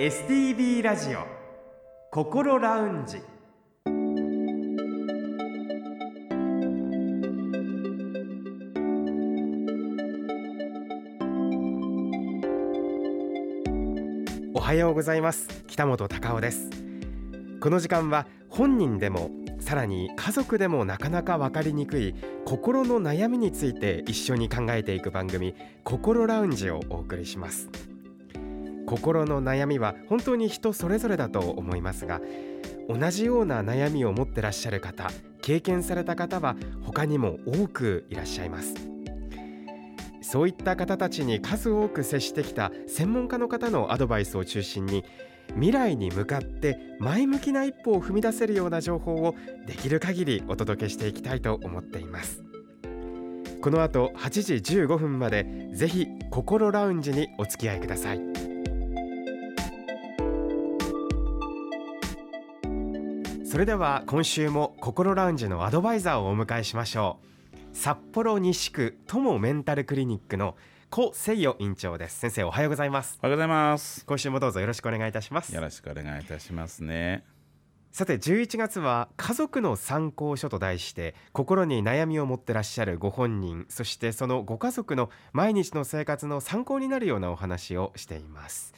STB ラジオ心ラウンジ。おはようございます。北本隆夫です。この時間は本人でもさらに家族でもなかなか分かりにくい心の悩みについて一緒に考えていく番組心ラウンジをお送りします。心の悩みは本当に人それぞれだと思いますが同じような悩みを持ってらっしゃる方経験された方は他にも多くいらっしゃいます。そういった方たちに数多く接してきた専門家の方のアドバイスを中心に未来に向かって前向きな一歩を踏み出せるような情報をできる限りお届けしていきたいと思っています。この後8時15分までぜひ心ラウンジにお付き合いください。それでは今週も心ラウンジのアドバイザーをお迎えしましょう。札幌西区友メンタルクリニックの小誠代院長です。先生おはようございます。おはようございます。今週もどうぞよろしくお願いいたします。よろしくお願いいたしますね。さて11月は家族の参考書と題して心に悩みを持ってらっしゃるご本人そしてそのご家族の毎日の生活の参考になるようなお話をしています。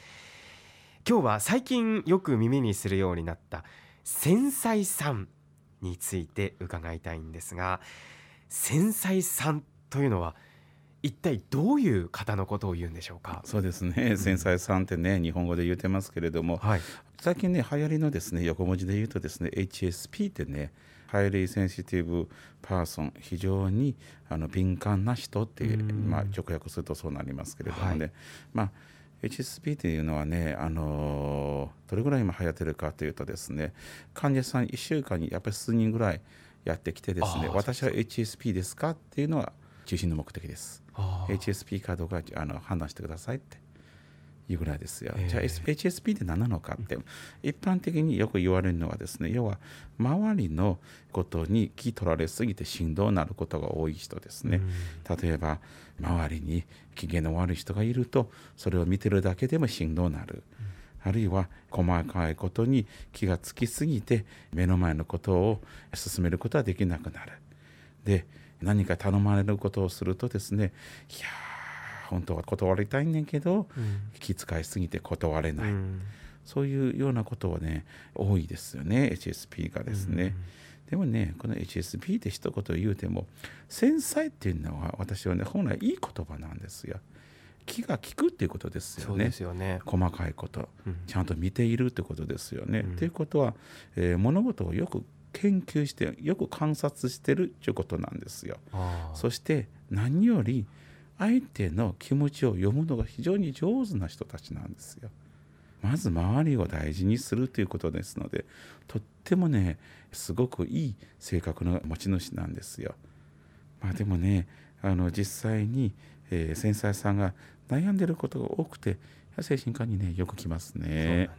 今日は最近よく耳にするようになった繊細さんについて伺いたいんですが繊細さんというのは一体どういう方のことを言うんでしょうか？そうですね。繊細さんってね日本語で言ってますけれども、はい、最近ね流行りのですね横文字で言うとですね HSP ってねハイリーセンシティブパーソン非常にあの敏感な人っていう、まあ、直訳するとそうなりますけれどもね、はい、まあ HSP っていうのはね、あのー、どれぐらい今流行ってるかというとですね患者さん1週間にやっぱり数人ぐらいやってきてですね私は HSP ですかっていうのは中心の目的です。HSP かどうかあの判断してくださいっていうぐらいですよ。じゃあ HSP って何なのかって一般的によく言われるのはですね要は周りのことに気取られすぎて振動になることが多い人ですね。例えば周りに機嫌の悪い人がいるとそれを見てるだけでも振動になる。あるいは細かいことに気がつきすぎて目の前のことを進めることはできなくなる。で何か頼まれることをするとですねいや本当は断りたいんねんけど、うん、気遣いすぎて断れない、うん、そういうようなことはね多いですよね HSP がですね。うんでもねこの HSP って一言言うても繊細っていうのは私はね本来いい言葉なんですよ。気が利くっていうことですよね。よね細かいこと、うん、ちゃんと見ているってことですよね。と、うん、いうことは、えー、物事をよく研究してよく観察してるっていうことなんですよ。そして何より相手の気持ちを読むのが非常に上手な人たちなんですよ。まず周りを大事にするということですのでとってもねすごくいい性格の持ち主なんですよ。まあ、でもねあの実際に、えー、繊細さんが悩んでることが多くて精神科にねよく来ますね。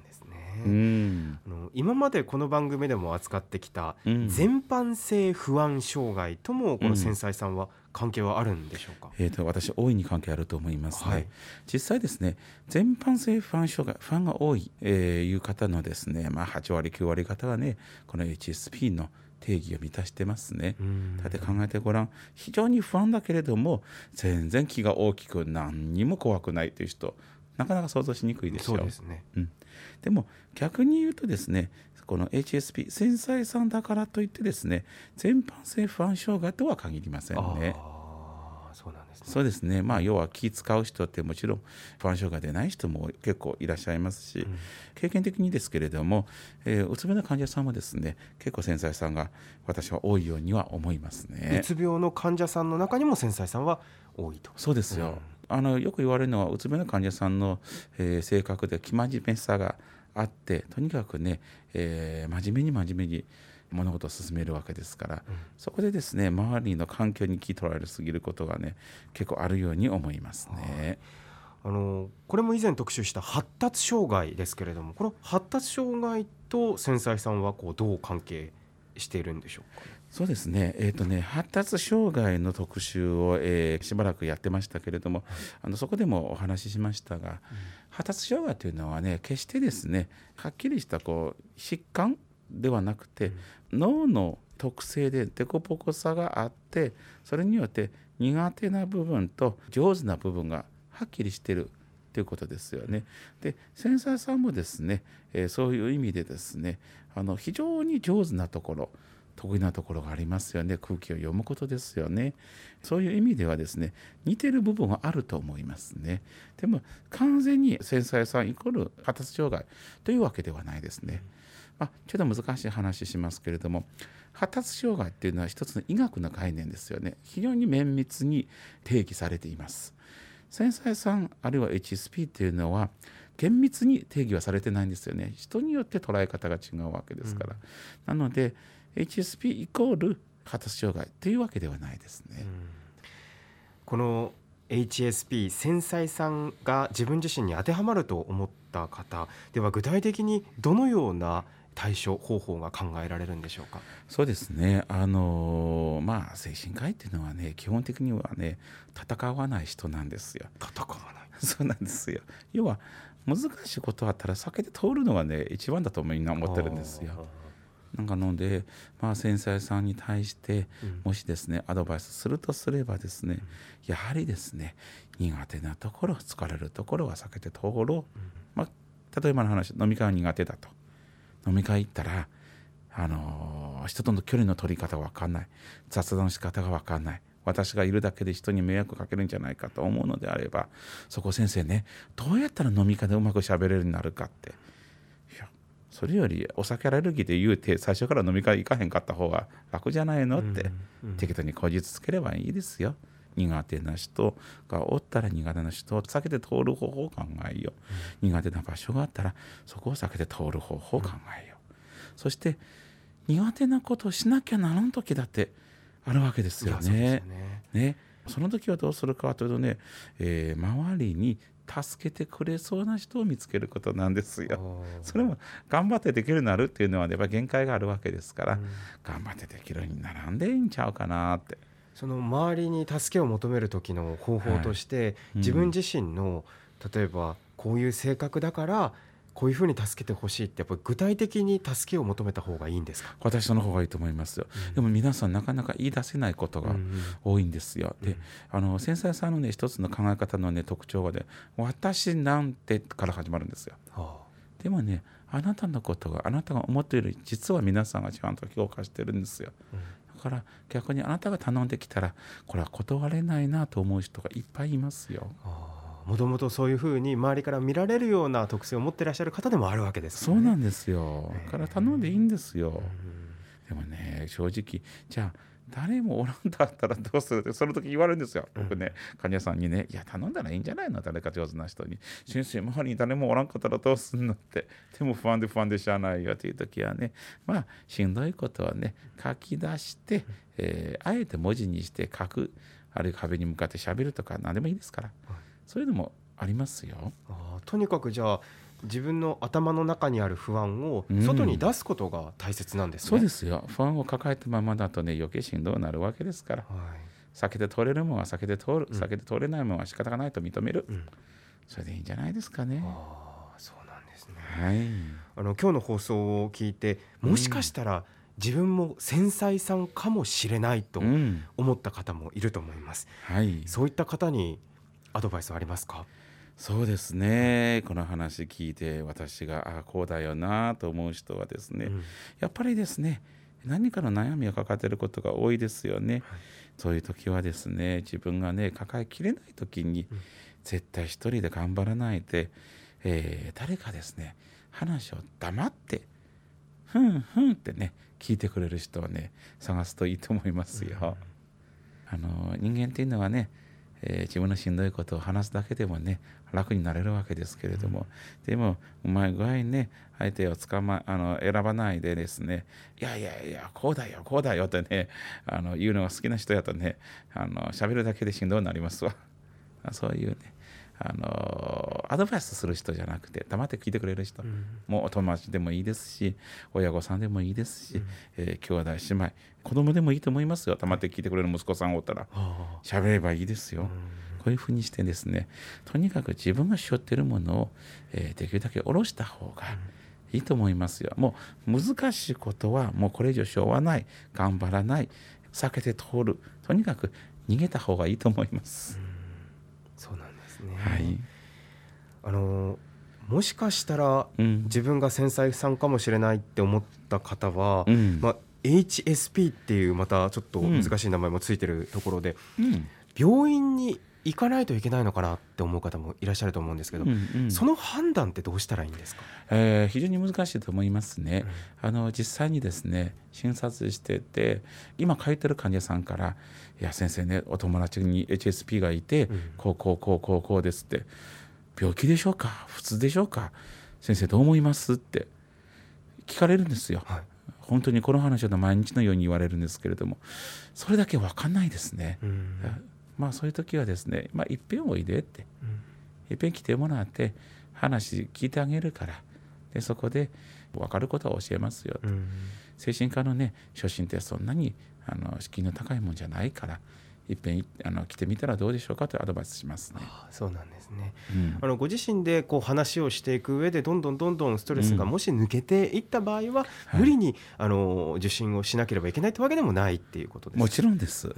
うん、あの今までこの番組でも扱ってきた全般性不安障害ともこの繊細さんは関係はあるんでしょうか、えーと、私大いに関係あると思いますね、はい、実際ですね全般性不安障害不安が多い、えー、いう方のですね、まあ、8割9割方がねこの HSP の定義を満たしてますね。だって考えてごらん。非常に不安だけれども全然気が大きく何にも怖くないという人なかなか想像しにくいでしょそうですね、うん、でも逆に言うとですねこの HSP 繊細さんだからといってですね全般性不安障害とは限りませんね。そうなんですね。そうですね。まあ要は気使う人ってもちろん不安障害でない人も結構いらっしゃいますし、うん、経験的にですけれども、えー、うつ病の患者さんはですね結構繊細さんが私は多いようには思いますね。うつ病の患者さんの中にも繊細さんは多いと。そうですよ。うんあのよく言われるのはうつ病の患者さんの、えー、性格で生真面目さがあってとにかくね、えー、真面目に真面目に物事を進めるわけですから、うん、そこでですね周りの環境に気取られすぎることがね結構あるように思いますね。あのこれも以前特集した発達障害ですけれどもこの発達障害と繊細さんはこうどう関係しているんでしょうか？そうですね,、えーとね発達障害の特集を、えー、しばらくやってましたけれども、はい、あのそこでもお話ししましたが、うん、発達障害というのはね決してですねはっきりしたこう疾患ではなくて、うん、脳の特性で凸凹さがあってそれによって苦手な部分と上手な部分がはっきりしてるということですよね。で繊細さんもですね、えー、そういう意味でですねあの非常に上手なところ得意なところがありますよね。空気を読むことですよね。そういう意味ではですね似てる部分はあると思いますね。でも完全に繊細さんイコール発達障害というわけではないですね、まあ、ちょっと難しい話しますけれども発達障害っていうのは一つの医学の概念ですよね。非常に綿密に定義されています。繊細さんあるいは HSP っていうのは厳密に定義はされてないんですよね。人によって捉え方が違うわけですから、うん、なので HSP イコール発達障害というわけではないですね、うん、この HSP 繊細さんが自分自身に当てはまると思った方では具体的にどのような対処方法が考えられるんでしょうか？そうですね。あのまあ精神科医っていうのはね基本的にはね戦わない人なんですよ。戦わない。そうなんですよ。要は難しいことあったら避けて通るのがね一番だとみんな思ってるんですよなんかので、まあ、繊細さんに対して、もしですね、アドバイスするとすればですね、やはりですね、苦手なところ、疲れるところは避けて通ろう。まあ、例えばの話、飲み会は苦手だと。飲み会行ったら、あのー、人との距離の取り方が分かんない。雑談の仕方が分かんない。私がいるだけで人に迷惑かけるんじゃないかと思うのであればそこ先生ねどうやったら飲み会でうまくしゃべれるようになるかってそれよりお酒アレルギーで言うて最初から飲み会行かへんかった方が楽じゃないのって、適当に口実つければいいですよ。苦手な人がおったら苦手な人を避けて通る方法を考えよう、うん、苦手な場所があったらそこを避けて通る方法を考えよう、うん、そして苦手なことをしなきゃならん時だってあるわけですよね。ね。ね。その時はどうするかというとね、えー、周りに助けてくれそうな人を見つけることなんですよ。それも頑張ってできるようになるっていうのはやっぱ限界があるわけですから、うん、頑張ってできるようにならんでいいんちゃうかなって。その周りに助けを求める時の方法として、はいうん、自分自身の例えばこういう性格だからこういうふうに助けてほしいってやっぱり具体的に助けを求めた方がいいんですか？私その方がいいと思いますよ、うん、でも皆さんなかなか言い出せないことが多いんですよ、うん、であの繊細さんのね一つの考え方のね特徴はね「私なんて」から始まるんですよ、はあ、でもねあなたのことがあなたが思っている実は皆さんがちゃんと評価してるんですよ、うん。だから逆にあなたが頼んできたらこれは断れないなと思う人がいっぱいいますよ。もともとそういうふうに周りから見られるような特性を持ってらっしゃる方でもあるわけです、ね、そうなんですよ。だから頼んでいいんですよ。でもね正直じゃあ誰もおらんだったらどうする？ってその時言われるんですよ、僕ね患者さんにね「いや頼んだらいいんじゃないの？誰か上手な人に。先生周りに誰もおらんかったらどうすんの?」って。でも不安で不安でしゃあないよっていう時はねまあしんどいことはね書き出して、えー、あえて文字にして書く。あるいは壁に向かってしゃべるとか何でもいいですから、そういうのもありますよ。あとにかくじゃあ自分の頭の中にある不安を外に出すことが大切なんです、ね。うん、そうですよ。不安を抱えたままだとね余計しんどくなるわけですから、はい、避けて通れるものは避けて通る、うん、避けて通れないものは仕方がないと認める、うん、それでいいんじゃないですかね。あそうなんですね、はい、あの今日の放送を聞いてもしかしたら、自分も繊細さんかもしれないと思った方もいると思います、はい、そういった方にアドバイスありますか？そうですね。この話聞いて私がああこうだよなと思う人はですね、うん、やっぱりですね何かの悩みを抱えていることが多いですよね、はい、そういう時はですね自分がね抱えきれない時に、うん、絶対一人で頑張らないで、えー、誰かですね話を黙ってふんふんってね聞いてくれる人をね探すといいと思いますよ。うん、あの人間っていうのはねえー、自分のしんどいことを話すだけでもね楽になれるわけですけれども、うん、でもうまい具合にね相手を捕まあの選ばないでですねいやいやいやこうだよこうだよってねあの言うのが好きな人やとねあの喋るだけでしんどくなりますわ。そういうねあのアドバイスする人じゃなくて黙って聞いてくれる人、うん、もうお友達でもいいですし親御さんでもいいですし、うん、えー、兄弟姉妹子供でもいいと思いますよ。黙って聞いてくれる息子さんおったら。喋ればいいですよ。こういうふうにしてですねとにかく自分が背負っているものを、えー、できるだけ下ろした方がいいと思いますよ。もう難しいことはもうこれ以上しょうがない。頑張らない。避けて通る。とにかく逃げた方がいいと思います。そうなんね、はい、あのもしかしたら、自分が繊細さんかもしれないって思った方は、うん、まあ、HSP っていうまたちょっと難しい名前もついてるところで、うん、病院に行かないといけないのかなって思う方もいらっしゃると思うんですけど、うんうん、その判断ってどうしたらいいんですか、えー、非常に難しいと思いますね、うん、あの実際にですね診察してて今書いてる患者さんから「いや先生ねお友達に HSP がいて、うん、こうこうこうこうこうです」って「病気でしょうか？普通でしょうか？先生どう思います?」って聞かれるんですよ。はい。本当にこの話は毎日のように言われるんですけれどもそれだけ分かんないですね。うんまあそういう時はですね、まあ、いっぺんおいでって、うん、いっぺん来てもらって話聞いてあげるからでそこで分かることは教えますよと、うん、精神科のね初診ってそんなにあの敷居の高いもんじゃないからいっぺんあの来てみたらどうでしょうかとアドバイスしますね。あそうなんですね、うん、あのご自身でこう話をしていく上でどんどんどんどんストレスがもし抜けていった場合は、うん、無理に、あの受診をしなければいけないというわけでもないっていうことですもちろんです。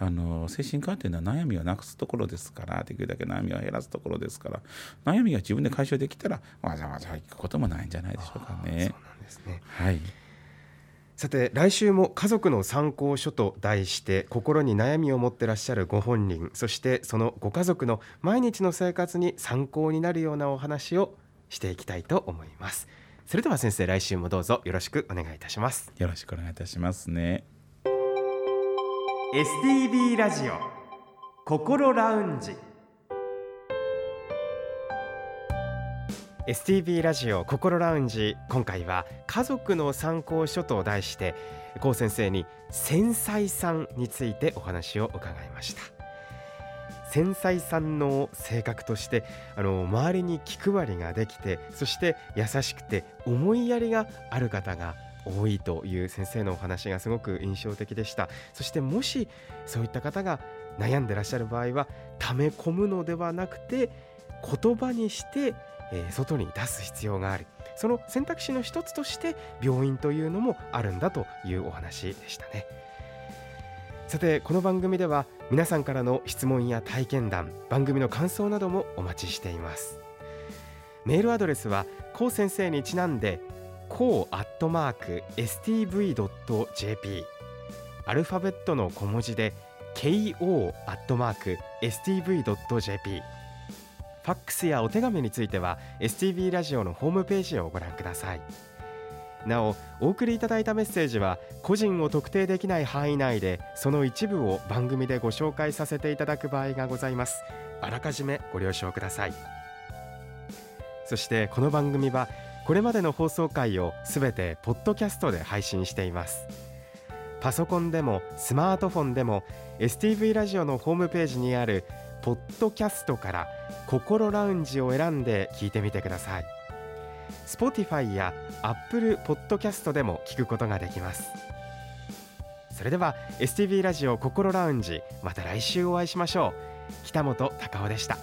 うんあの精神科っていうのは悩みをなくすところですからできるだけ悩みを減らすところですから悩みが自分で解消できたらわざわざ行くこともないんじゃないでしょうかね。そうなんですね。はい。さて来週も家族の参考書と題して心に悩みを持ってらっしゃるご本人そしてそのご家族の毎日の生活に参考になるようなお話をしていきたいと思います。それでは先生来週もどうぞよろしくお願いいたします。よろしくお願いいたしますね STB ラジオ心ラウンジ。STB ラジオ心ラウンジ。今回は家族の参考書と題して高先生に繊細さんについてお話を伺いました。繊細さんの性格としてあの周りに気配りができてそして優しくて思いやりがある方が多いという先生のお話がすごく印象的でした。そしてもしそういった方が悩んでらっしゃる場合は溜め込むのではなくて言葉にして、えー、外に出す必要がある。その選択肢の一つとして病院というのもあるんだというお話でしたね。さてこの番組では皆さんからの質問や体験談番組の感想などもお待ちしています。メールアドレスはこう先生にちなんでこうアットマーク stv.jp アルファベットの小文字で ko アットマーク stv.jp ファックスやお手紙については STV ラジオのホームページをご覧ください。なおお送りいただいたメッセージは個人を特定できない範囲内でその一部を番組でご紹介させていただく場合がございます。あらかじめご了承ください。そしてこの番組はこれまでの放送回をすべてポッドキャストで配信しています。パソコンでもスマートフォンでも STV ラジオのホームページにあるポッドキャストから心ラウンジを選んで聞いてみてください。Spotify や Apple Podcast でも聞くことができます。それでは STV ラジオ心ラウンジまた来週お会いしましょう。北本隆夫でした。